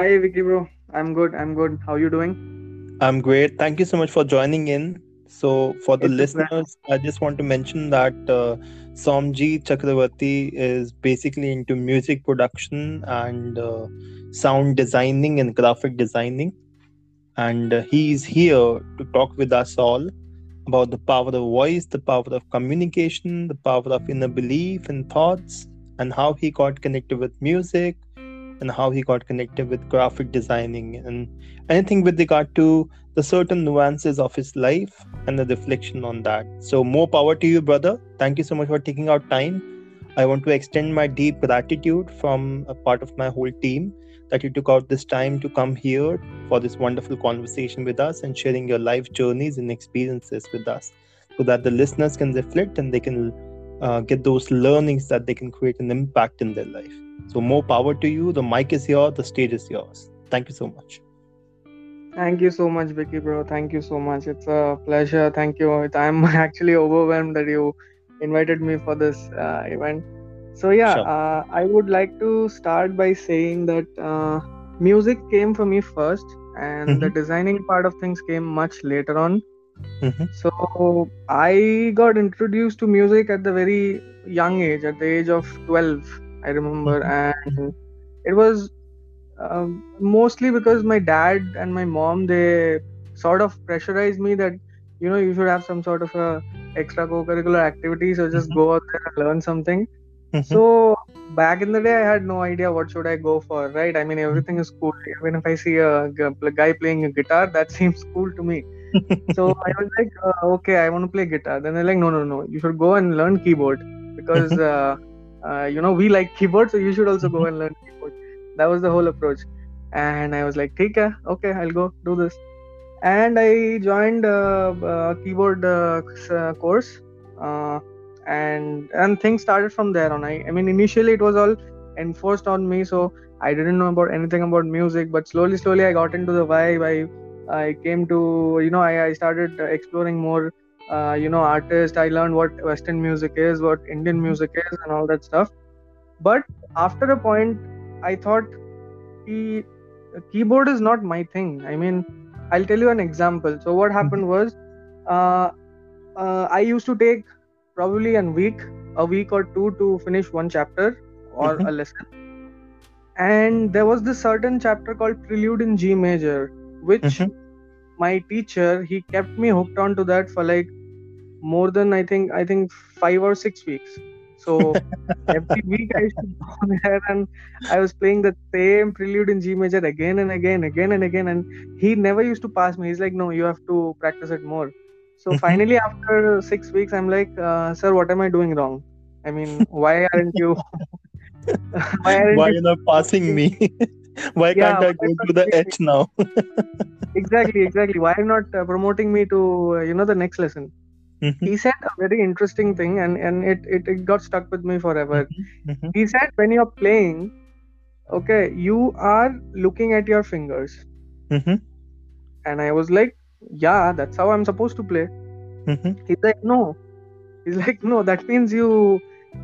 Hi, Vicky bro. I'm good. I'm good. How you doing? I'm great. Thank you so much for joining in. So, for the It's listeners, I just want to mention that uh, Somjit Chakravarti is basically into music production and uh, sound designing and graphic designing. And uh, he's here to talk with us all about the power of voice, the power of communication, the power of inner belief and thoughts, and how he got connected with music and how he got connected with graphic designing and anything with regard to the certain nuances of his life and the reflection on that. So, more power to you, brother. Thank you so much for taking out time. I want to extend my deep gratitude from a part of my whole team that you took out this time to come here for this wonderful conversation with us and sharing your life journeys and experiences with us so that the listeners can reflect and they can uh, get those learnings that they can create an impact in their life. So, more power to you. The mic is yours, the stage is yours. Thank you so much. Thank you so much, Vicky bro. Thank you so much. It's a pleasure. Thank you. I'm actually overwhelmed that you invited me for this uh, event. So yeah, Sure. uh, I would like to start by saying that uh, music came for me first, and the Mhm. designing part of things came much later on. Mhm. So I got introduced to music at the very young age, at the age of 12, I remember, Mhm. and it was um, mostly because my dad and my mom they sort of pressurized me that you know you should have some sort of a extra co-curricular activity, so just Mhm. go out there and learn something. Mhm. So back in the day, I had no idea what should I go for, right? I mean, everything is cool. Even if I see a guy playing a guitar, that seems cool to me. So I was like, uh, okay, I want to play guitar. Then they're like, no, no, no, you should go and learn keyboard because uh, uh, you know we like keyboard so you should also go and learn keyboard that was the whole approach. And i was like take okay i'll go do this. And i joined uh, a keyboard uh, course and and things started from there on. I, I mean initially it was all enforced on me so i didn't know about anything about music but slowly slowly i got into the vibe. I i came to you know i, I started exploring more uh, you know artist I learned what Western music is, what Indian Mhm. music is, and all that stuff. But after a point, I thought the keyboard is not my thing. I mean, I'll tell you an example. So what happened was, uh, uh, I used to take probably a week, a week or two to finish one chapter or Mhm. a lesson. And there was this certain chapter called Prelude in G major, which my teacher he kept me hooked onto that for like more than I think I think five or six weeks. So every week I used to go there and I was playing the same prelude in G major again and again, again and again, and he never used to pass me. He's like, no, you have to practice it more. So Mhm. finally, after six weeks, I'm like, uh, sir, what am I doing wrong? I mean, why aren't you? why aren't Why you? you're not passing me? Why Yeah, can't I go to the H now? exactly, exactly. Why not uh, promoting me to uh, you know the next lesson? Mhm. He said a very interesting thing, and and it it, it got stuck with me forever. Mhm. Mhm. He said when you're playing, okay, you are looking at your fingers, Mhm. and I was like, yeah, that's how I'm supposed to play. Mhm. He's like, no. He's like, no, that means you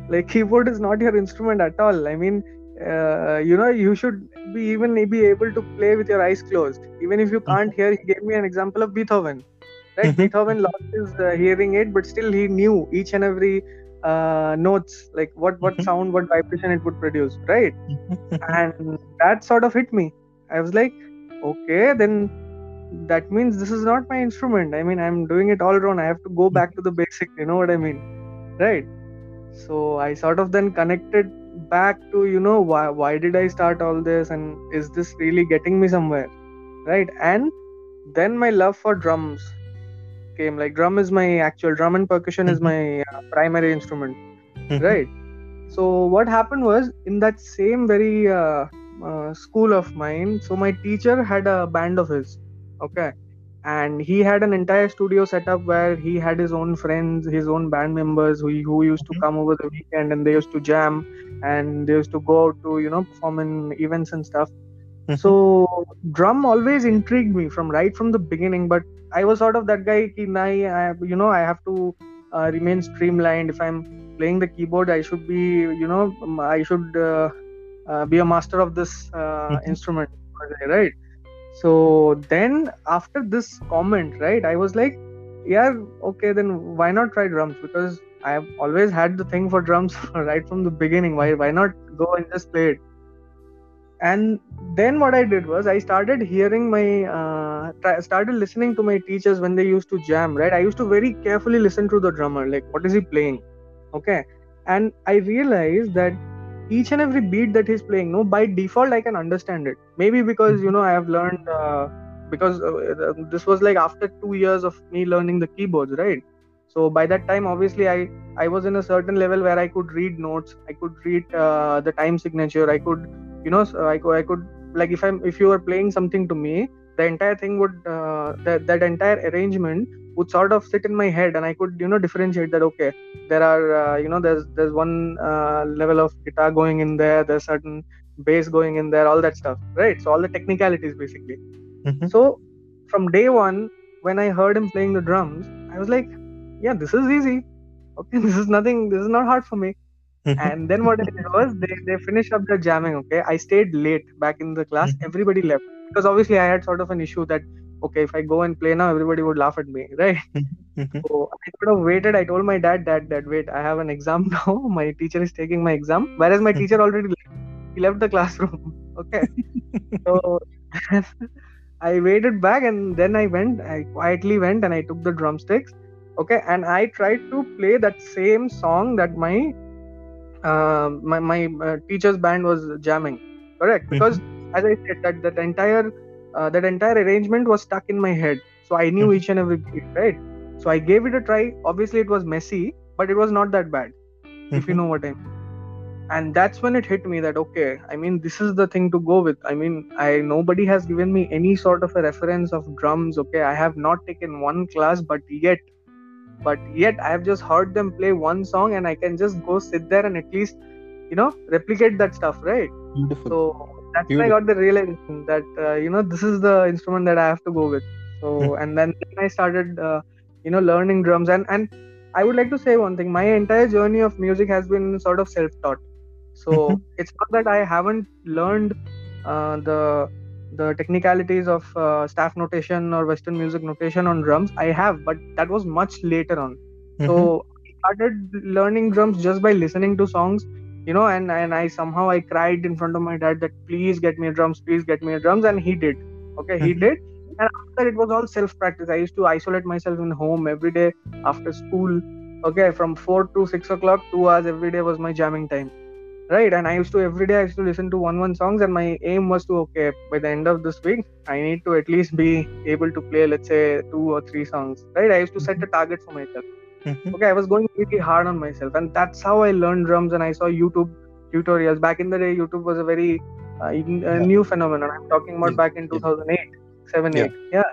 like keyboard is not your instrument at all. I mean, uh, you know, you should be even be able to play with your eyes closed. Even if you can't hear, he gave me an example of Beethoven. Right? Mhm. Beethoven lost his uh, hearing aid, but still he knew each and every uh, notes, like what what Mhm. sound, what vibration it would produce. Right? Mhm. And that sort of hit me. I was like, okay, then that means this is not my instrument. I mean, I'm doing it all wrong. I have to go back to the basic. You know what I mean? Right? So I sort of then connected back to you know why why did I start all this and is this really getting me somewhere? Right? And then my love for drums came. Like drum is my actual drum and percussion is Mhm. my uh, primary instrument. Mhm. Right? So what happened was in that same very uh, uh, school of mine. So my teacher had a band of his. Okay. And he had an entire studio set up where he had his own friends, his own band members who, who used to Mhm. come over the weekend and they used to jam and they used to go out to, you know, perform in events and stuff. Mhm. So drum always intrigued me from right from the beginning, but I was sort of that guy. Ki, nahi, I, you know, I have to uh, remain streamlined. If I'm playing the keyboard, I should be, you know, um, I should uh, uh, be a master of this uh, Mhm. instrument. right so then after this comment right i was like yeah okay then why not try drums because i have always had the thing for drums right from the beginning why why not go and just play it and then what i did was i started hearing my uh, started listening to my teachers when they used to jam right? I used to very carefully listen to the drummer like what is he playing? Okay. And i realized that each and every beat that he's playing no by default i can understand it. Maybe because you know i have learned uh, because uh, this was like after 2 years of me learning the keyboards right? So by that time obviously i i was in a certain level where i could read notes i could read uh, the time signature i could you know I, I could like if i'm if you were playing something to me the entire thing would uh, that that entire arrangement would sort of sit in my head and i could you know differentiate that okay there are uh, you know there's there's one uh, level of guitar going in there there's certain bass going in there all that stuff right? So all the technicalities basically. Mm-hmm. so from day one when i heard him playing the drums i was like yeah this is easy. Okay this is nothing this is not hard for me and then what I did was they, they finished up the jamming. Okay, I stayed late back in the class. Mm-hmm. Everybody left because obviously I had sort of an issue that okay, if I go and play now, everybody would laugh at me, right? Mm-hmm. so I could have waited. I told my dad, Dad, Dad, wait, I have an exam now. my teacher is taking my exam, whereas my teacher already left. he left the classroom. Okay, so I waited back and then I went. I quietly went and I took the drumsticks. Okay, and I tried to play that same song that my uh, my my uh, teacher's band was jamming correct mm-hmm. because mm-hmm. as i said that that entire uh, that entire arrangement was stuck in my head so i knew mm-hmm. each and every beat right so i gave it a try obviously it was messy but it was not that bad mm-hmm. if you mm-hmm. know what i mean and that's when it hit me that okay i mean this is the thing to go with i mean i nobody has given me any sort of a reference of drums okay i have not taken one class but yet but yet i have just heard them play one song and i can just go sit there and at least you know replicate that stuff right Beautiful. so that's Beautiful. when i got the realization that uh, you know this is the instrument that i have to go with so hmm. and then i started uh, you know learning drums and and i would like to say one thing my entire journey of music has been sort of self-taught so mm-hmm. it's not that i haven't learned uh, the the technicalities of uh, staff notation or western music notation on drums i have but that was much later on. Mm-hmm. so i started learning drums just by listening to songs you know and and i somehow i cried in front of my dad that please get me a drums please get me a drums and he did. Okay he mm-hmm. did. And after it was all self practice i used to isolate myself in home every day after school okay from 4 to 6 o'clock 2 hours every day was my jamming time right and i used to every day i used to listen to one one songs and my aim was to okay by the end of this week i need to at least be able to play let's say two or three songs. Right i used to set a target for myself. Mm-hmm. okay i was going really hard on myself and that's how i learned drums and i saw youtube tutorials. Back in the day youtube was a very uh, yeah. new phenomenon. I'm talking about back in 2008 7 yeah. 8 yeah.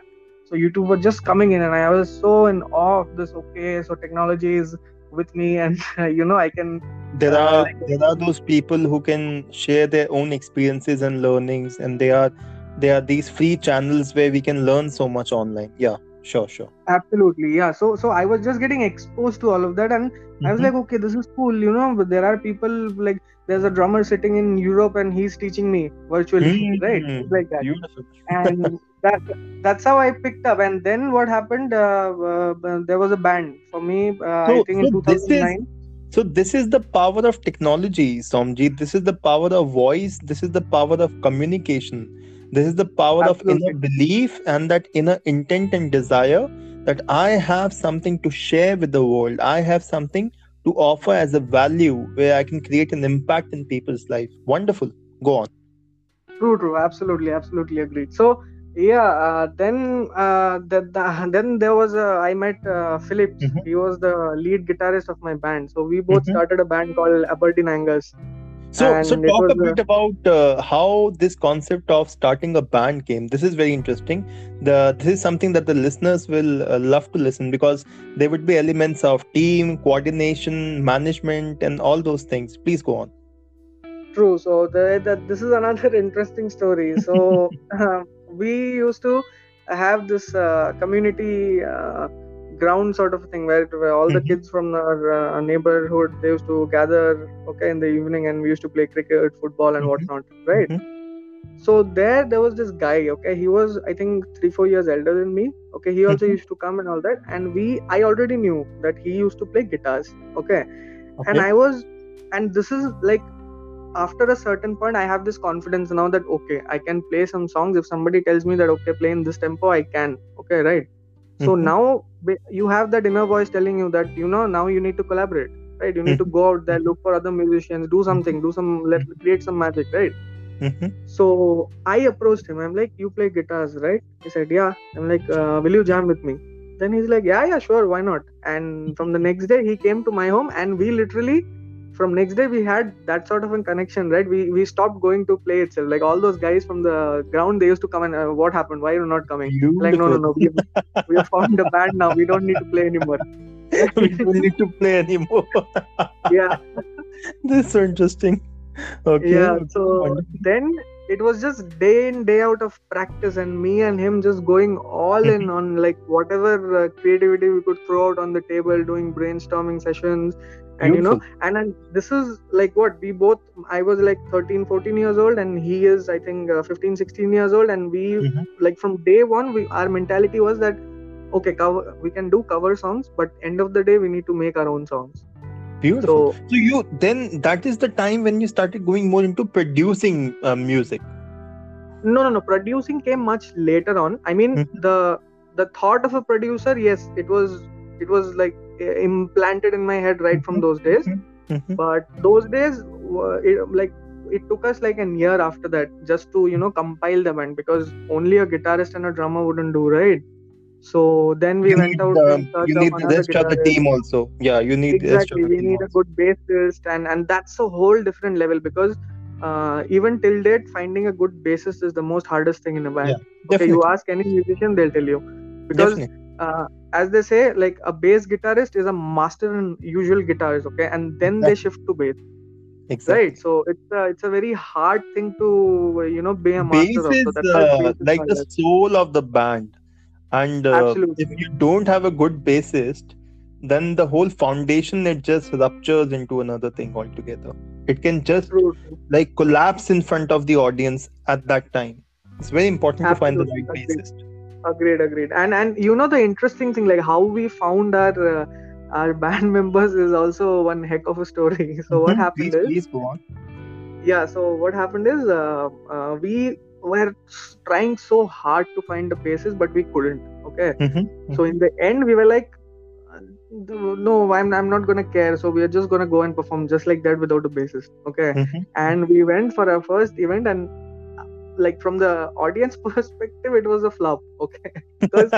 So youtube was just coming in and i was so in awe of this okay so technology is with me and you know i can there are uh, there are those people who can share their own experiences and learnings and they are there are these free channels where we can learn so much online yeah sure sure absolutely yeah so so i was just getting exposed to all of that and mm-hmm. i was mm-hmm. like okay this is cool you know but there are people like there's a drummer sitting in europe and he's teaching me virtually mm-hmm. right like that Beautiful. and that that's how i picked up and then what happened uh, uh, there was a band for me uh, so, i think so in 2009 so this is the power of technology, Somjit. This is the power of voice. This is the power of communication. This is the power Absolutely. of inner belief and that inner intent and desire that I have something to share with the world. I have something to offer as a value where I can create an impact in people's life. Wonderful. Go on. True, true. Absolutely, absolutely agreed. So yeah uh, then uh, the, the, then there was a, i met uh, phillips. Mm-hmm. he was the lead guitarist of my band. So we both mm-hmm. started a band called aberdeen angus so so talk a bit about uh, how this concept of starting a band came. This is very interesting. The this is something that the listeners will uh, love to listen because there would be elements of team coordination management and all those things. Please go on. True. So the, the this is another interesting story. So um, we used to have this uh, community uh, ground sort of thing where, where all mm-hmm. the kids from our uh, neighborhood they used to gather okay in the evening and we used to play cricket football and mm-hmm. whatnot right mm-hmm. so there there was this guy okay he was i think three four years elder than me okay he also Mhm. used to come and all that and we i already knew that he used to play guitars okay and i was and this is like after a certain point i have this confidence now that okay i can play some songs. If somebody tells me that okay play in this tempo i can. Okay right? So Mhm. now you have that inner voice telling you that you know now you need to collaborate right? You need to go out there look for other musicians do something do some let create some magic right? Mhm. so i approached him. I'm like you play guitars right? He said yeah. I'm like uh, will you jam with me? Then he's like yeah yeah sure why not? And from the next day he came to my home and we literally from next day we had that sort of a connection right? We we stopped going to play itself. Like all those guys from the ground they used to come and uh, what happened? Why are you not coming? Like no no no. We, we have formed a band now. We don't need to play anymore. We don't need to play anymore. yeah. This is so interesting. Okay. yeah so then it was just day in day out of practice and me and him just going all in on like whatever uh, creativity we could throw out on the table doing brainstorming sessions and you know and, and this is like what we both i was like 13 14 years old and he is i think uh, 15 16 years old and we Mhm. like from day one we our mentality was that okay cover we can do cover songs but end of the day we need to make our own songs Beautiful. so So you then that is the time when you started going more into producing uh, music. no no no producing came much later on i mean Mhm. the the thought of a producer yes it was it was like implanted in my head right from those days. Mhm. but those days it, like it took us like a year after that just to you know compile the band because only a guitarist and a drummer wouldn't do right? So then we you went out um, you need the rest of the team also. Yeah, you need exactly. we need a good bassist and and that's a whole different level because uh, even till date finding a good bassist is the most hardest thing in a band. Okay you ask any musician they'll tell you. Because Definitely. Uh, as they say like a bass guitarist is a master in usual guitars okay? And then they shift to bass. Exactly. right? So it's a, it's a very hard thing to you know be a Bass master of. So is uh, bass is like the soul of the band, and uh, if you don't have a good bassist, then the whole foundation it just ruptures into another thing altogether. It can just true, like collapse in front of the audience at that time. It's very important to find the right bassist. Agreed agreed and and you know the interesting thing like how we found our uh, our band members is also one heck of a story so what Mhm. happened please, is please go on. yeah so what happened is uh, uh, we were trying so hard to find the bassist but we couldn't okay Mhm, so in the end we were like no I'm, I'm not gonna care so we are just gonna go and perform just like that without a bassist okay mhm. and we went for our first event and like from the audience perspective it was a flop okay? Because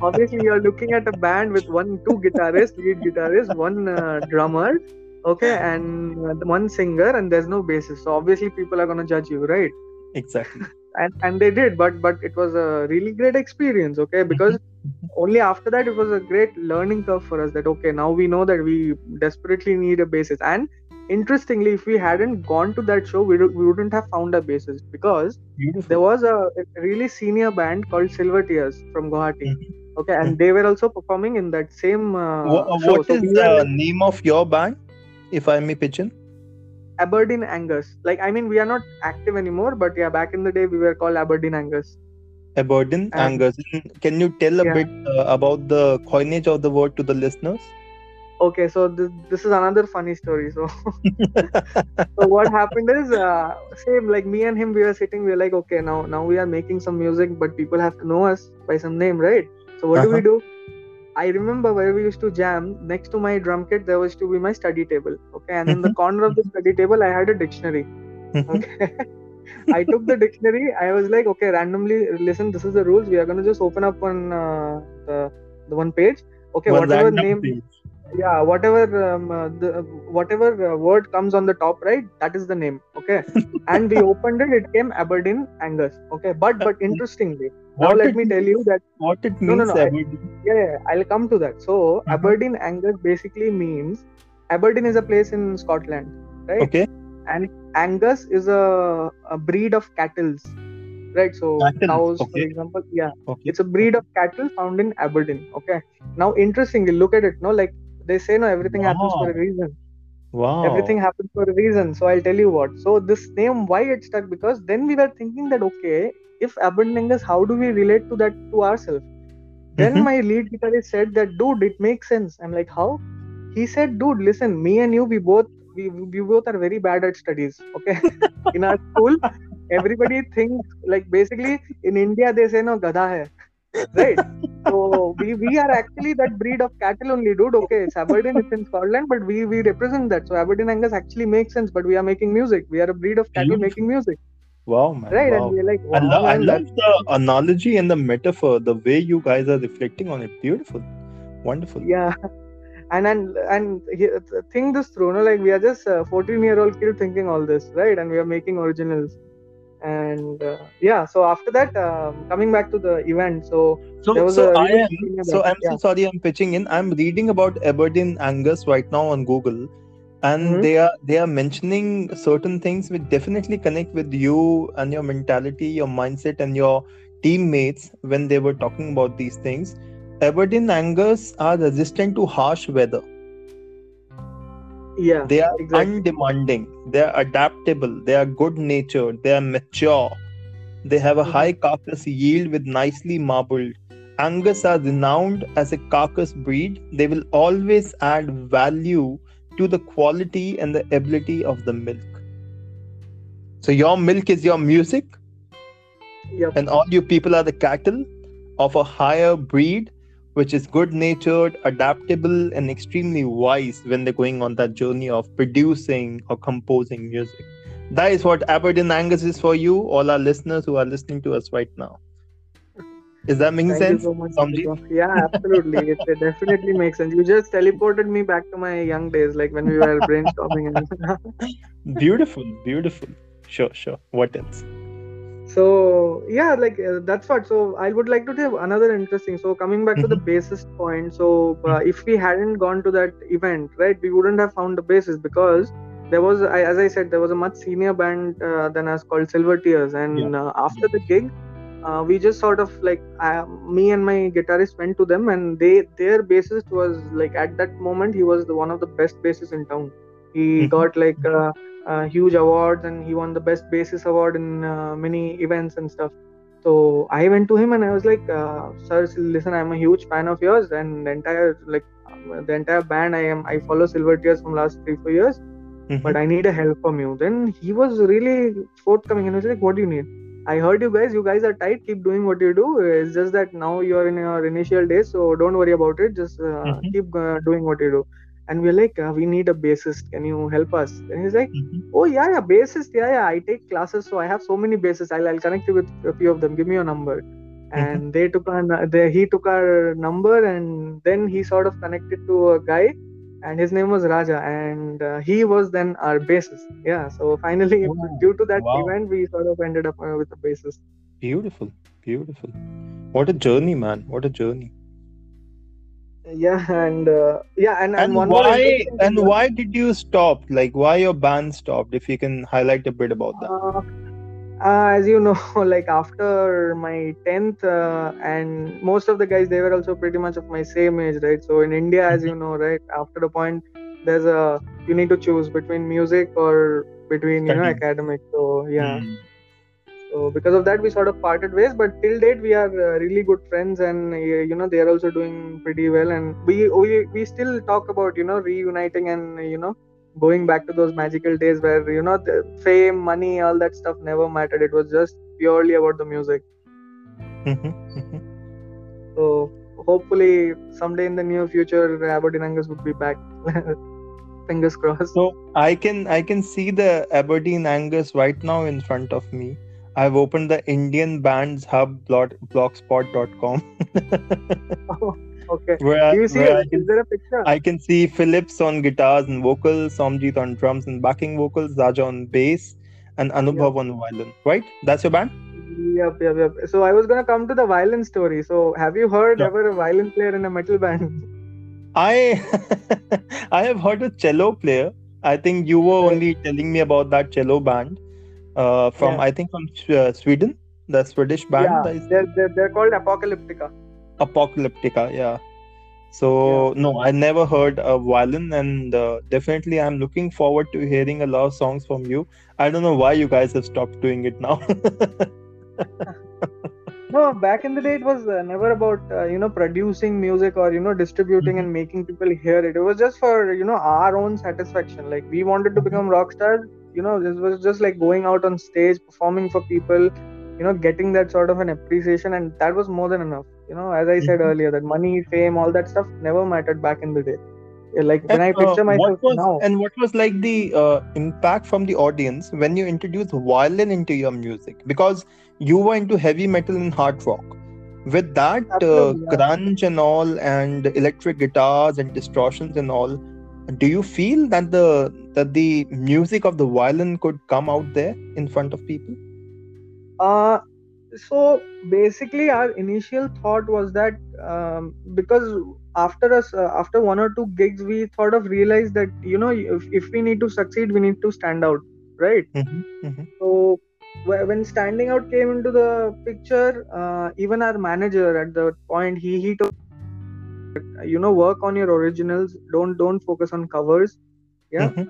obviously you're looking at a band with one two guitarists lead guitarist one uh, drummer okay and uh, one singer and there's no bassist. So obviously people are going to judge you right? Exactly. and and they did but but it was a really great experience okay? Because only after that it was a great learning curve for us that okay now we know that we desperately need a bassist. And interestingly if we hadn't gone to that show we, do, we wouldn't have found a bassist because Beautiful. there was a really senior band called Silver Tears from Guwahati. Mhm. Okay, and they were also performing in that same uh, show. what So is we the name of your band, if I may pitch in? Aberdeen Angus. Like, I mean, we are not active anymore, but yeah, back in the day we were called Aberdeen Angus. Aberdeen And- Angus. Can you tell a Yeah. bit uh, about the coinage of the word to the listeners? Okay, so this, this is another funny story. So, so what happened is, uh, same like me and him, we were sitting. We were like, okay, now now we are making some music, but people have to know us by some name, right? So what do we do? I remember where we used to jam. Next to my drum kit, there was to be my study table. Okay, and in the Mhm. corner of the study table, I had a dictionary. Mhm. Okay. I took the dictionary. I was like, okay, randomly listen. This is the rules. We are gonna just open up one uh, the the one page. Okay, One whatever name, page. Yeah, whatever um, uh, the whatever uh, word comes on the top right, that is the name. Okay, and we opened it. It came Aberdeen Angus. Okay, but but interestingly, now let me tell you that What it means, no, no, I- Aberdeen? yeah, yeah, I'll come to that. So Mhm. Aberdeen Angus basically means Aberdeen is a place in Scotland, right? Okay. And Angus is a, a breed of cattle, right? So Cattle, cows, for example, yeah, Okay. it's a breed of cattle found in Aberdeen. Okay. Now, interestingly, look at it. No, like they say, no, everything happens for a reason. Wow. everything happens for a reason so i'll tell you what. So this name why it stuck? Because then we were thinking that okay if aberdeen angus how do we relate to that to ourselves? Then Mhm. my lead guitarist said that dude it makes sense. I'm like how? He said dude listen me and you we both we, we both are very bad at studies okay? In our school everybody thinks like basically in india they say no gadha hai right so we we are actually that breed of cattle only dude okay it's aberdeen it's in scotland but we we represent that so aberdeen angus actually makes sense but we are making music we are a breed of cattle making music Wow, man. right wow. and we're like I, wow, lo- I love the analogy and the metaphor, the way you guys are reflecting on it. Beautiful. Wonderful. yeah and and and think this through no like we are just 14 year old kid thinking all this right and we are making originals and uh, yeah so after that um, coming back to the event so So, There was so a I am. So I'm so sorry. I'm pitching in. I'm reading about Aberdeen Angus right now on Google, and Mhm. they are they are mentioning certain things which definitely connect with you and your mentality, your mindset, and your teammates when they were talking about these things. Aberdeen Angus are resistant to harsh weather. Yeah They are exactly undemanding. They are adaptable. They are good natured. They are mature. They have a Mhm. high carcass yield with nicely marbled. Angus are renowned as a carcass breed. They will always add value to the quality and the ability of the milk. So your milk is your music, yep and all you people are the cattle of a higher breed, which is good natured, adaptable, and extremely wise when they're going on that journey of producing or composing music. That is what Aberdeen Angus is for you, all our listeners who are listening to us right now. Is that making Thank sense? so much. Yeah, absolutely. it, it definitely makes sense. You just teleported me back to my young days, like when we were brainstorming. And Beautiful, beautiful. Sure, sure. What else? So yeah, like uh, that's what. So I would like to tell another interesting. So coming back to the bassist point. So uh, if we hadn't gone to that event, right, we wouldn't have found the bassist because there was, I, as I said, there was a much senior band uh, than us called Silver Tears, and uh, after the gig. Uh, we just sort of like I, me and my guitarist went to them and they their bassist was like at that moment he was the one of the best bassists in town he Mhm. got like uh, huge awards and he won the best bassist award in uh, many events and stuff so i went to him and i was like uh, sir listen i'm a huge fan of yours and the entire like the entire band i am i follow silver tears from last three four years Mhm. but I need a help from you. Then he was really forthcoming and he was like, What do you need? I heard you guys, you guys are tight, keep doing what you do. It's just that now you're in your initial days, so don't worry about it. Just uh, Mhm. keep uh, doing what you do. And we're like, uh, We need a bassist. Can you help us? And he's like, Mhm. Oh, yeah, yeah, bassist. Yeah, yeah, I take classes, so I have so many bassists. I'll, I'll connect you with a few of them. Give me your number. And they took our, they, he took our number, and then he sort of connected to a guy and his name was Raja, and uh, he was then our bassist. Yeah, so finally, Oh, due to that wow. event, we sort of ended up uh, with a bassist. Beautiful, beautiful. What a journey, man. What a journey. Yeah, and uh, yeah, and, and, and one why and why did you stop like why your band stopped if you can highlight a bit about that Uh, uh, as you know, like after my tenth, uh, and most of the guys they were also pretty much of my same age, right? So in India, as you know, right, after the point, there's a you need to choose between music or between you know academic. So yeah. Hmm. So because of that, we sort of parted ways. But till date, we are uh, really good friends, and uh, you know they are also doing pretty well. And we we we still talk about you know reuniting and uh, you know going back to those magical days where you know the fame, money, all that stuff never mattered. It was just purely about the music. Mhm, mhm. So hopefully someday in the near future, Aberdeen Angus would be back. Fingers crossed. so i can i can see the aberdeen angus right now in front of me i've opened the indian bands hub blog, blogspot.com okay. where, Do you see? where I Is there a picture? I can see Phillips on guitars and vocals, Somjit on drums and backing vocals, Raja on bass, and Anubhav on violin. Right? That's your band? Yep, yep, yep. So I was gonna come to the violin story. So have you heard ever a violin player in a metal band? I I have heard a cello player. I think you were only telling me about that cello band uh, from Yeah. I think from uh, Sweden, the Swedish band. yeah, they're, they're they're called Apocalyptica. Apocalyptica. Yeah. So no, I never heard a violin, and uh, definitely I'm looking forward to hearing a lot of songs from you. I don't know why you guys have stopped doing it now. no back in the day it was uh, never about uh, you know producing music or you know distributing and making people hear it it was just for you know our own satisfaction like we wanted to become rock stars you know this was just like going out on stage performing for people you know getting that sort of an appreciation and that was more than enough you know as i said Mhm. earlier that money fame all that stuff never mattered back in the day like when i And, uh, picture myself was now and what was like the uh, impact from the audience when you introduced violin into your music? Because you were into heavy metal and hard rock. With that uh, yeah. grunge and all, and electric guitars and distortions and all, do you feel that the that the music of the violin could come out there in front of people? uh so basically our initial thought was that um, because after us uh, after one or two gigs we thought of realized that you know if, if we need to succeed we need to stand out right Mm-hmm. so when standing out came into the picture uh, even our manager at the point he he told you know work on your originals don't don't focus on covers yeah Mm-hmm.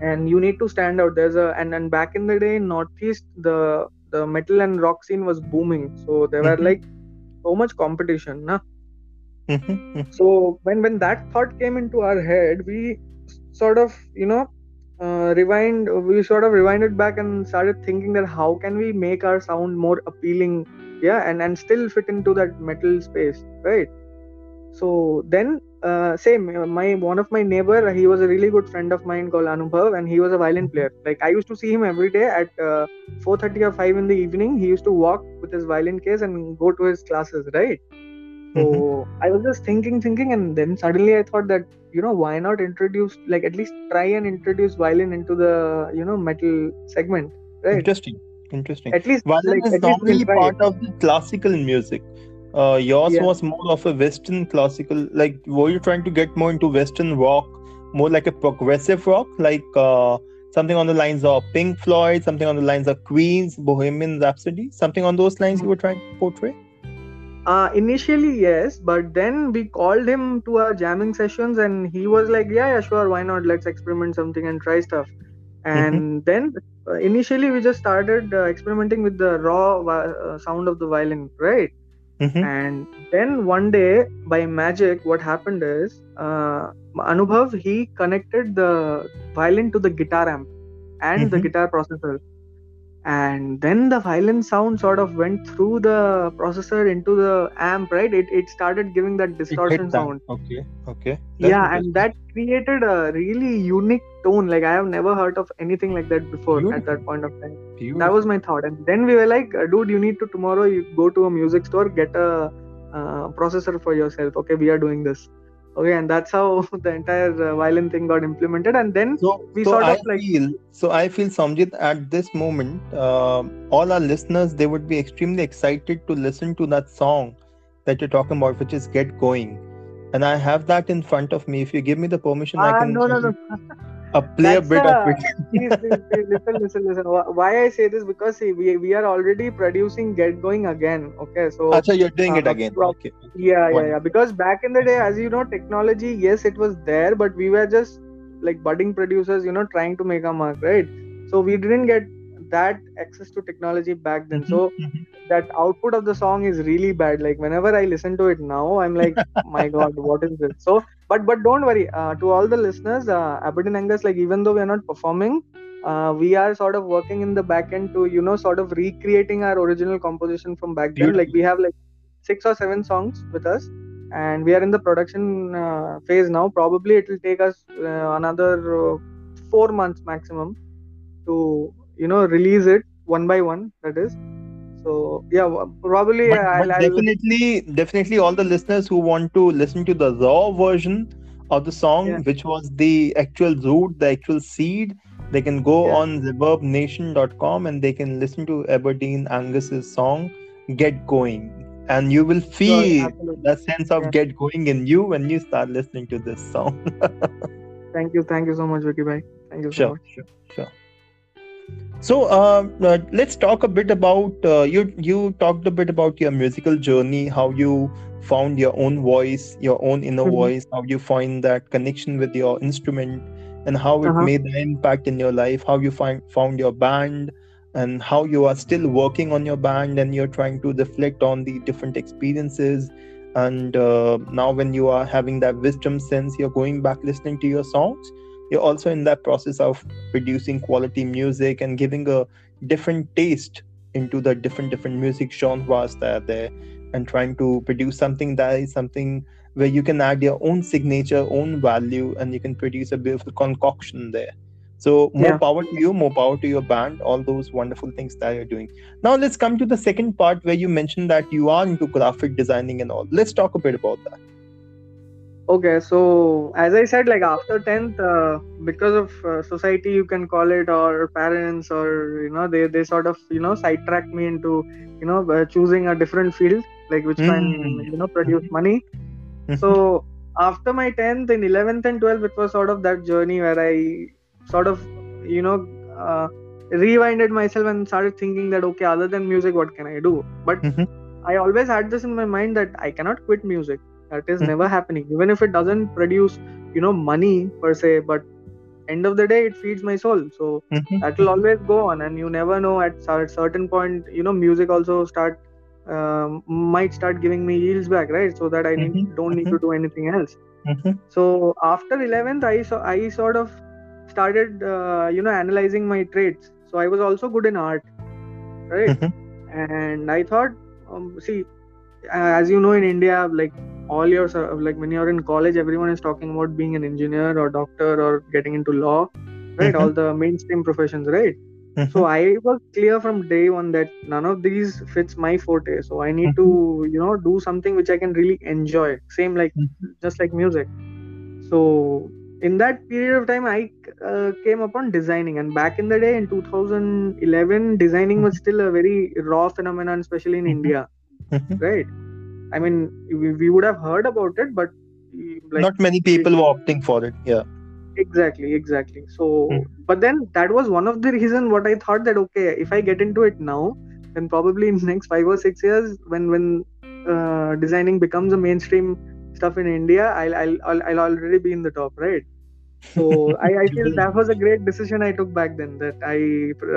and you need to stand out there's a and, and back in the day in northeast the the metal and rock scene was booming so there were Mhm. like so much competition na? Mm-hmm. so when when that thought came into our head we sort of you know uh, rewind we sort of rewinded back and started thinking that how can we make our sound more appealing yeah and and still fit into that metal space right so then uh, same uh, my one of my neighbor he was a really good friend of mine called anubhav and he was a violin player like i used to see him every day at uh, 4.30 or 5 in the evening he used to walk with his violin case and go to his classes right so I was just thinking, thinking, and then suddenly I thought that you know why not introduce like at least try and introduce violin into the you know metal segment, right? Interesting. Interesting. At least Violin like is normally part of the classical music. Uh, yours Yeah. was more of a Western classical. Like, were you trying to get more into Western rock, more like a progressive rock, like uh, something on the lines of Pink Floyd, something on the lines of Queen's Bohemian Rhapsody, something on those lines you were trying to portray? Uh, initially yes, but then we called him to our jamming sessions, and he was like, "Yeah, yeah, sure, why not? Let's experiment something and try stuff." And then uh, initially we just started uh, experimenting with the raw vi- uh, sound of the violin, right? Mhm. and then one day by magic what happened is uh, anubhav he connected the violin to the guitar amp and the Mhm. guitar processor and then the violin sound sort of went through the processor into the amp right? It, it started giving that distortion sound. Okay. Okay. That's yeah and that created a really unique tone. Like i have never heard of anything like that before at that point of time. That was my thought. And then we were like uh, dude you need to tomorrow you go to a music store get a uh, processor for yourself. Okay we are doing this okay and that's how the entire uh, violin thing got implemented and then So, we so sort I of like- feel so I feel Samjit at this moment, um all our listeners they would be extremely excited to listen to that song that you're talking about, which is "Get Going," and I have that in front of me. If you give me the permission, I ah, can no no no uh, play a That's bit the- of it. please, please, please listen listen listen why i say this because see we, we are already producing get going again okay so Acha, you're doing it uh, again. pro- Okay. yeah yeah yeah because back in the day as you know technology yes it was there but we were just like budding producers you know trying to make a mark right so we didn't get that access to technology back then. So Mhm. that output of the song is really bad. Like whenever i listen to it now i'm like my god what is this? So but but don't worry uh, to all the listeners uh, aberdeen angus like even though we are not performing uh, we are sort of working in the back end to you know sort of recreating our original composition from back then. Like we have like six or seven songs with us and we are in the production uh, phase now. Probably it will take us uh, another uh, four months maximum to you know release it one by one that is so yeah probably But, I'll, but I'll definitely, definitely, all the listeners who want to listen to the raw version of the song, Yeah. which was the actual root, the actual seed, they can go Yeah. on reverbnation.com and they can listen to Aberdeen Angus's song "Get Going," and you will oh, feel absolutely. the sense of Yeah. "Get Going" in you when you start listening to this song. thank you thank you so much vicky bhai thank you so sure, much sure, sure. So uh, uh, let's talk a bit about uh, you. You talked a bit about your musical journey, how you found your own voice your own inner Mhm. voice how you find that connection with your instrument and how it Uh-huh. made an impact in your life how you find found your band and how you are still working on your band and you're trying to reflect on the different experiences and uh, now when you are having that wisdom sense you're going back listening to your songs you're also in that process of producing quality music and giving a different taste into the different different music genres that are there and trying to produce something that is something where you can add your own signature own value and you can produce a beautiful concoction there. So more Yeah. power to you more power to your band all those wonderful things that you're doing. Now let's come to the second part where you mentioned that you are into graphic designing and all. Let's talk a bit about that Okay, so as I said, like after 10th, uh, because of uh, society, you can call it, or parents, or you know, they, they sort of you know sidetrack me into you know uh, choosing a different field, like which can Mm. you know produce money. Mhm. So after my 10th, in 11th and 12th, it was sort of that journey where I sort of you know uh, rewinded myself and started thinking that okay, other than music, what can I do? But Mhm. I always had this in my mind that I cannot quit music. That is never happening. Even if it doesn't produce, you know, money per se, but end of the day, it feeds my soul. So Mhm. that will always go on, and you never know at a certain point, you know, music also start um, might start giving me yields back, right? So that I need, Mhm. don't need to do anything else. Mhm. So after 11th, I so I sort of started, uh, you know, analyzing my traits. So I was also good in art, right? And I thought, um, see, uh, Uh, as you know, in India, like all your like when you're in college, everyone is talking about being an engineer or doctor or getting into law, right? All mm-hmm. the mainstream professions, right? So mm-hmm. I was clear from day one that none of these fits my forte. So I need to, mm-hmm. you know, do something which I can really enjoy. Same like just like music. So in that period of time, I uh, came upon designing, and back in the day, in 2011, designing was still a very raw phenomenon, especially in. India. Right? I mean, we, we would have heard about it, but like not many people were opting for it yeah. Exactly exactly. So Hmm. but then that was one of the reason what i thought that okay if i get into it now then probably in the next five or six years when when uh, designing becomes a mainstream stuff in india I'll, I'll i'll i'll already be in the top right? So I, I feel that was a great decision i took back then that i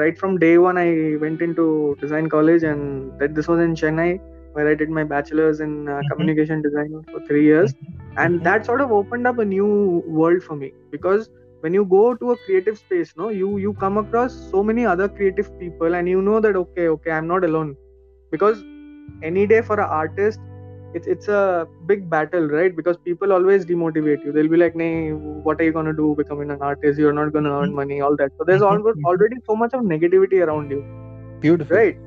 right from day one i went into design college and that this was in chennai where i did my bachelor's in uh, Mhm. communication design for three years. And Mhm. that sort of opened up a new world for me because when you go to a creative space no you you come across so many other creative people and you know that okay okay i'm not alone. Because any day for an artist it's it's a big battle right? Because people always demotivate you. They'll be like nay what are you going to do? Becoming an artist? You're not going to earn Mhm. money all that. So there's already so much of negativity around you. Beautiful. Right.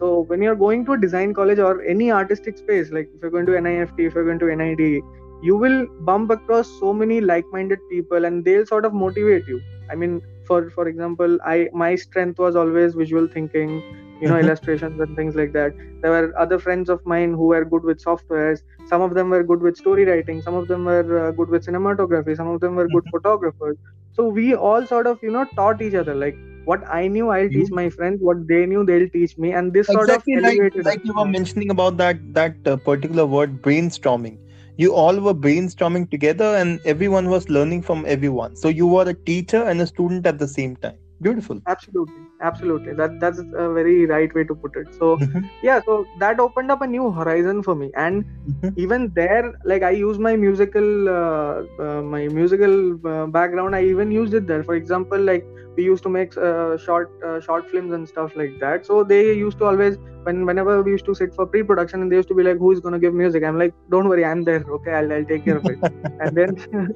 So when you're going to a design college or any artistic space, like if you're going to NIFT, if you're going to NID, you will bump across so many like-minded people, and they'll sort of motivate you. I mean, for for example, I my strength was always visual thinking, you know, Mhm. illustrations and things like that. There were other friends of mine who were good with softwares. Some of them were good with story writing. Some of them were uh, good with cinematography. Some of them were good photographers. So we all sort of you know taught each other like what I knew, I'll teach my friends. What they knew, they'll teach me. And this sort of like, elevated like us. you were mentioning about that that uh, particular word brainstorming you all were brainstorming together and everyone was learning from everyone so you were a teacher and a student at the same time beautiful Absolutely, absolutely. That that's a very right way to put it. So Mhm. yeah, so that opened up a new horizon for me. And Mhm. even there, like I use my musical, uh, uh, my musical uh, background. I even used it there. For example, like we used to make uh, short uh, short films and stuff like that. So they used to always when whenever we used to sit for pre-production, and they used to be like, "Who's gonna give music?" I'm like, "Don't worry, I'm there. Okay, I'll I'll take care of it." and then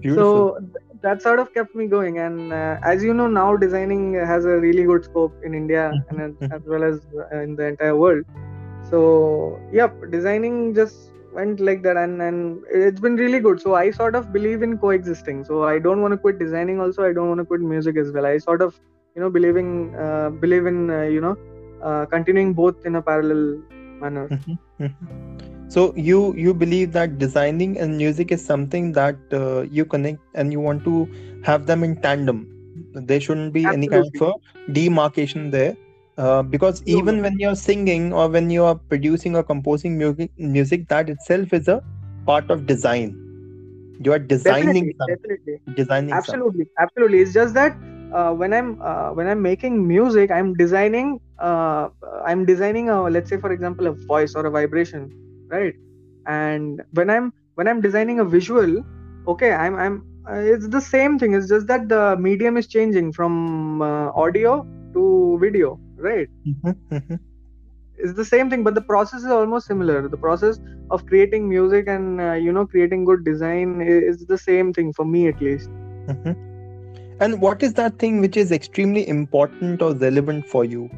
beautiful so that sort of kept me going. And uh, as you know now designing has a really good scope in india and as, well as uh, in the entire world. So yep designing just went like that and and it's been really good. So i sort of believe in coexisting. So i don't want to quit designing also. I don't want to quit music as well. I sort of you know believing uh, believe in uh, you know uh, continuing both in a parallel manner. Mhm. Mhm. So you you believe that designing and music is something that uh, you connect and you want to have them in tandem. There shouldn't be any kind of a demarcation there uh, because No, even no. when you're singing or when you are producing or composing music music that itself is a part of design. You are designing Definitely, something. definitely. designing something. Absolutely absolutely. It's just that uh, when i'm uh, when i'm making music i'm designing uh, i'm designing a let's say for example a voice or a vibration right and when i'm when i'm designing a visual okay i'm i'm uh, it's the same thing it's just that the medium is changing from uh, audio to video right Mhm, mhm. it's the same thing but the process is almost similar the process of creating music and uh, you know creating good design i- is the same thing for me at least Mhm. And what is that thing which is extremely important or relevant for you?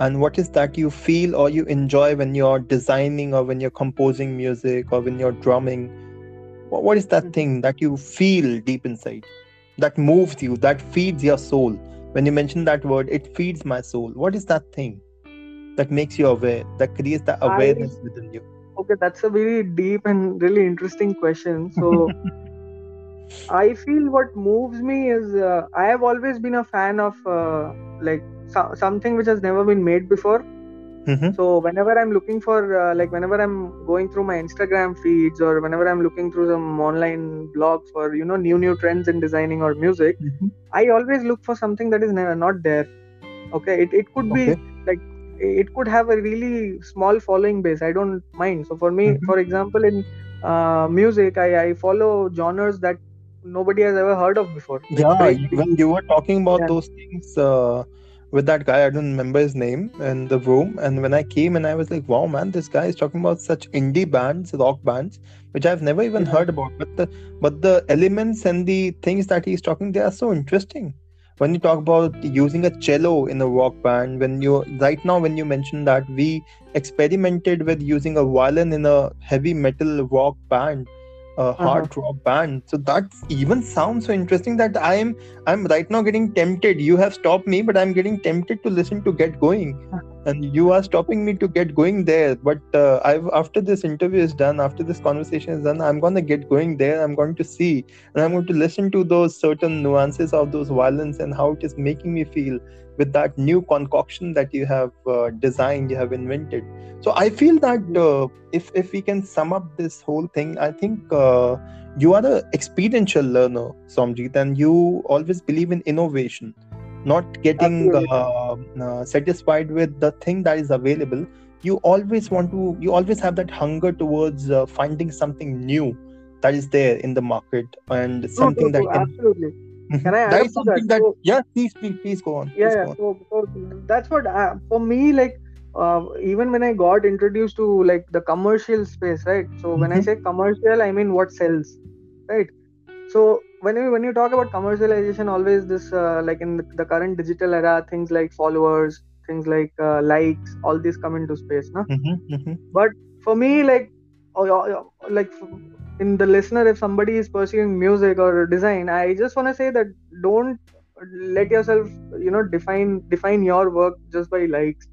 And what is that you feel or you enjoy when you're designing or when you're composing music or when you're drumming? Wha- What is that Mhm. thing that you feel deep inside that moves you, that feeds your soul? When you mention that word, it feeds my soul. What is that thing that makes you aware, that creates that I awareness within you? okay, that's a very deep and really interesting question. So I feel what moves me is uh, I have always been a fan of uh, like so- something which has never been made before. Mhm, So whenever I'm looking for uh, like whenever I'm going through my Instagram feeds or whenever I'm looking through some online blogs for you know new new trends in designing or music, mhm. I always look for something that is never not there. Okay, it it could be Okay. like it could have a really small following base. I don't mind. So for me, Mhm. for example, in uh, music, I, I follow genres that nobody has ever heard of before, like Yeah, break y- beat. when you were talking about Yeah, those things uh, with that guy, I don't remember his name, in the room, and when I came and I was like, wow, man, this guy is talking about such indie bands, rock bands, which I've never even yeah, heard about. But the but the elements and the things that he's talking, they are so interesting. When you talk about using a cello in a rock band, when you right now when you mentioned that we experimented with using a violin in a heavy metal rock band a uh-huh. hard rock band. So that even sounds so interesting that i am i'm right now getting tempted. You have stopped me but i'm getting tempted to listen to get going. And you are stopping me to get going there. But uh, i've after this interview is done after this conversation is done i'm going to get going there. I'm going to see and i'm going to listen to those certain nuances of those violence and how it is making me feel with that new concoction that you have uh, designed you have invented. So i feel that uh, if if we can sum up this whole thing i think uh, you are an experiential learner somjit and you always believe in innovation not getting uh, uh, satisfied with the thing that is available. You always want to you always have that hunger towards uh, finding something new that is there in the market and True, true, something that can Absolutely. Can Mhm. I add that up that? that So yeah please please please go on yeah, yeah. go on So, so that's what uh, for me like. Uh, even when I got introduced to like the commercial space, right? So when I Mhm. say commercial, I mean what sells, right? so when you when you talk about commercialization always this uh, like in the, the current digital era things like followers things like uh, likes all these come into space no Mhm, mhm, but for me like oh, yeah, yeah, like in the listener if somebody is pursuing music or design i just want to say that don't let yourself you know define define your work just by likes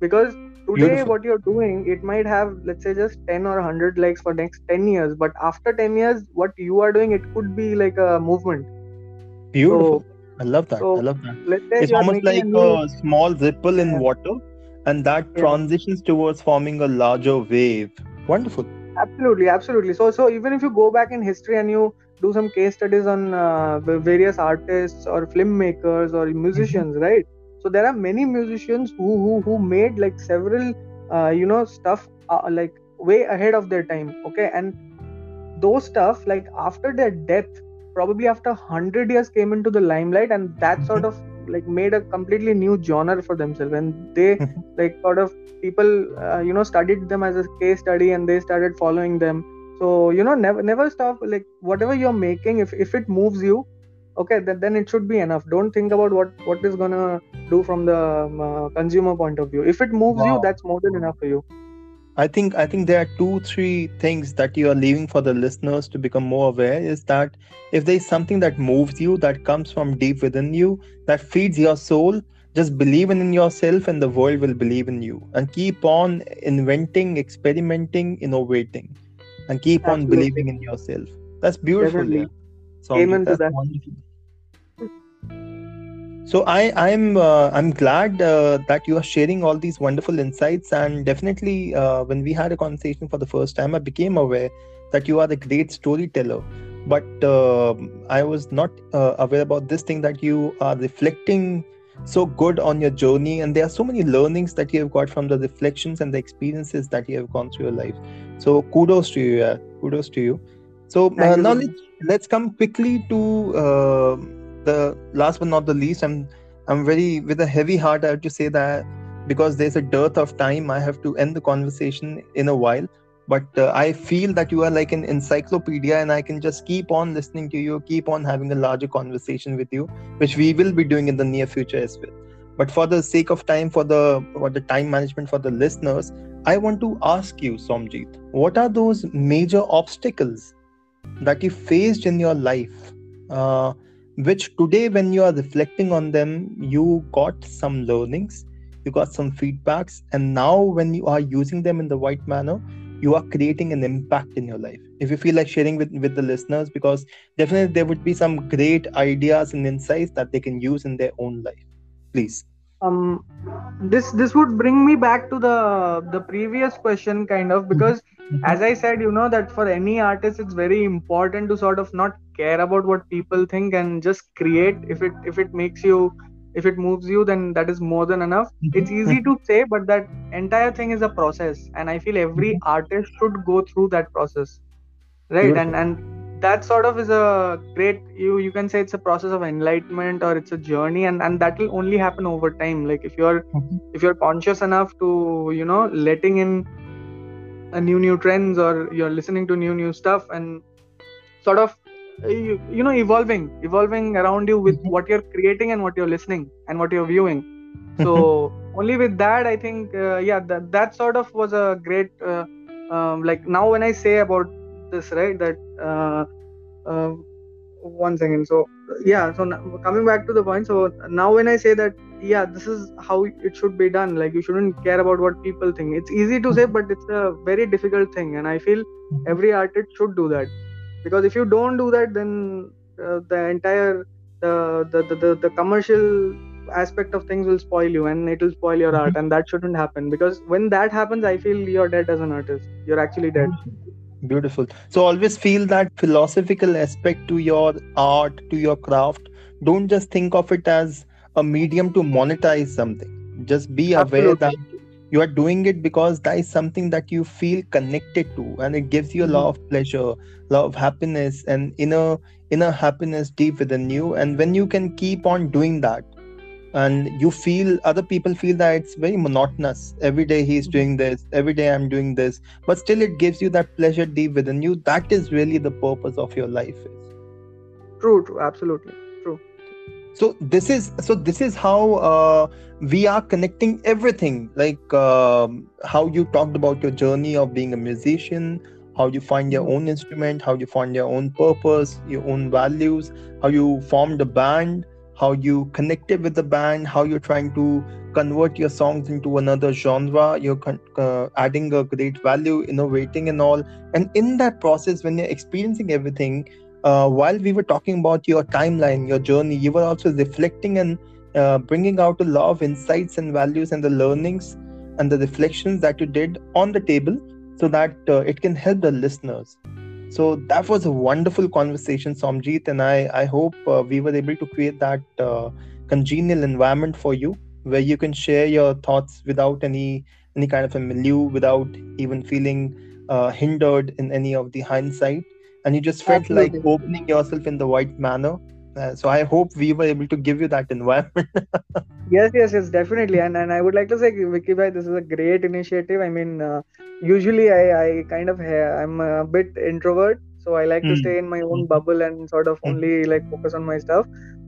because today Beautiful. what you're doing it might have let's say just 10 or 100 likes for next 10 years but after 10 years what you are doing it could be like a movement Beautiful. so I love that. I love that. It's almost a like new a small ripple in yeah water, and that yeah transitions towards forming a larger wave. Wonderful. Absolutely absolutely. So so even if you go back in history and you do some case studies on uh, various artists or filmmakers or musicians right? So there are many musicians who who, who made like several uh, you know stuff uh, like way ahead of their time okay? And those stuff like after their death probably after 100 years came into the limelight and that sort mhm, of like made a completely new genre for themselves. And they like sort of people uh, you know studied them as a case study and they started following them. So you know never never stop like whatever you're making if, if it moves you okay then, then it should be enough. Don't think about what what is gonna do from the um, uh, consumer point of view. If it moves you that's more than enough for you I think I think there are two, three things that you are leaving for the listeners to become more aware is that if there is something that moves you, that comes from deep within you, that feeds your soul, just believe in yourself and the world will believe in you. And keep on inventing, experimenting, innovating, and keep on believing in yourself. That's beautiful, yeah. Somjit, amen to that wonderful. So i i'm uh, i'm glad uh, that you are sharing all these wonderful insights. And definitely uh, when we had a conversation for the first time i became aware that you are a great storyteller. But uh, i was not uh, aware about this thing that you are reflecting so good on your journey. And there are so many learnings that you have got from the reflections and the experiences that you have gone through your life. So kudos to you yeah. kudos to you. So uh, now let's, let's come quickly to uh, the last but not the least i'm i'm very with a heavy heart i have to say that because there's a dearth of time i have to end the conversation in a while. But uh, i feel that you are like an encyclopedia and i can just keep on listening to you keep on having a larger conversation with you which we will be doing in the near future as well. But for the sake of time for the for the time management for the listeners i want to ask you somjit what are those major obstacles that you faced in your life? Uh, which today when you are reflecting on them you got some learnings you got some feedbacks and now when you are using them in the right manner you are creating an impact in your life. If you feel like sharing with, with the listeners because definitely there would be some great ideas and insights that they can use in their own life. Please. Um this this would bring me back to the the previous question kind of because mm-hmm. as i said you know that for any artist it's very important to sort of not care about what people think and just create if it if it makes you if it moves you then that is more than enough mm-hmm. it's easy to say but that entire thing is a process and i feel every mm-hmm. artist should go through that process right and and that sort of is a great you you can say it's a process of enlightenment or it's a journey and and that will only happen over time like if you're mm-hmm. if you're conscious enough to you know letting in a new new trends or you're listening to new new stuff and sort of you, you know evolving evolving around you with mm-hmm. what you're creating and what you're listening and what you're viewing. So mm-hmm. only with that i think uh, yeah that that sort of was a great uh, um, like now when i say about this right that uh, uh, one second so yeah so now, coming back to the point so now when i say that yeah this is how it should be done like you shouldn't care about what people think. It's easy to say but it's a very difficult thing and i feel every artist should do that because if you don't do that then uh, the entire the, the, the the commercial aspect of things will spoil you and it will spoil your art and that shouldn't happen. Because when that happens i feel you're dead as an artist. You're actually dead. Beautiful. So always feel that philosophical aspect to your art to your craft. Don't just think of it as a medium to monetize something. Just be aware that you are doing it because that is something that you feel connected to and it gives you a lot mm-hmm. of pleasure a lot of happiness and inner inner happiness deep within you. And when you can keep on doing that and you feel other people feel that it's very monotonous. Every day he's mm-hmm. doing this every day i'm doing this but still it gives you that pleasure deep within you. That is really the purpose of your life is. True true absolutely so this is so this is how uh, we are connecting everything like um, how you talked about your journey of being a musician how you find your own instrument how you find your own purpose your own values how you formed a band how you connected with the band, how you're trying to convert your songs into another genre, you're uh, adding a great value, innovating, and all. And in that process, when you're experiencing everything, uh, while we were talking about your timeline, your journey, you were also reflecting and uh, bringing out a lot of insights and values and the learnings and the reflections that you did on the table so that uh, it can help the listeners. So that was a wonderful conversation, Somjit, and I, I hope uh, we were able to create that uh, congenial environment for you where you can share your thoughts without any any kind of a milieu, without even feeling hindered in any of the hindsight, and you just felt Absolutely. like opening yourself in the right manner. Uh, so I hope we were able to give you that environment. yes, yes, yes, definitely. And and I would like to say, Vicky bhai, this is a great initiative. I mean, uh, usually I, I kind of I'm a bit introvert, so I like mm. to hmm. stay in my own bubble and sort of mm. only like focus on my stuff.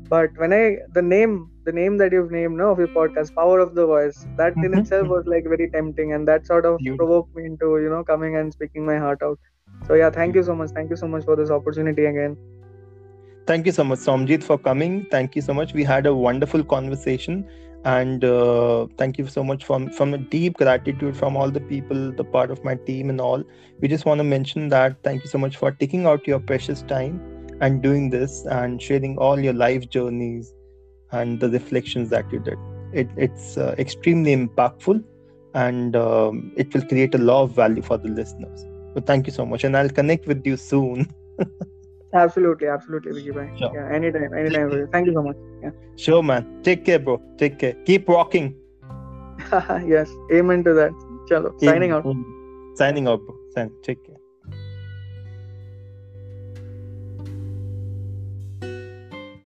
But when I the name the name that you've named no of your podcast, Power of the Voice, that in mm-hmm. itself was like very tempting, and that sort of Beautiful. provoked me into you know coming and speaking my heart out. So yeah, thank you so much. Thank you so much for this opportunity again. Thank you so much, Somjit, for coming. Thank you so much. We had a wonderful conversation, and uh, thank you so much from from a deep gratitude from all the people, the part of my team, and all. We just want to mention that thank you so much for taking out your precious time and doing this and sharing all your life journeys and the reflections that you did. It, it's uh, extremely impactful and um, it will create a lot of value for the listeners. So thank you so much, and I'll connect with you soon. absolutely, absolutely, Vicky bhai. Sure. Yeah, anytime, anytime. Thank you so much. Yeah. Sure, man. Take care, bro. Take care. Keep walking. yes, amen to that. Chalo, signing out. Signing out, bro. Take care.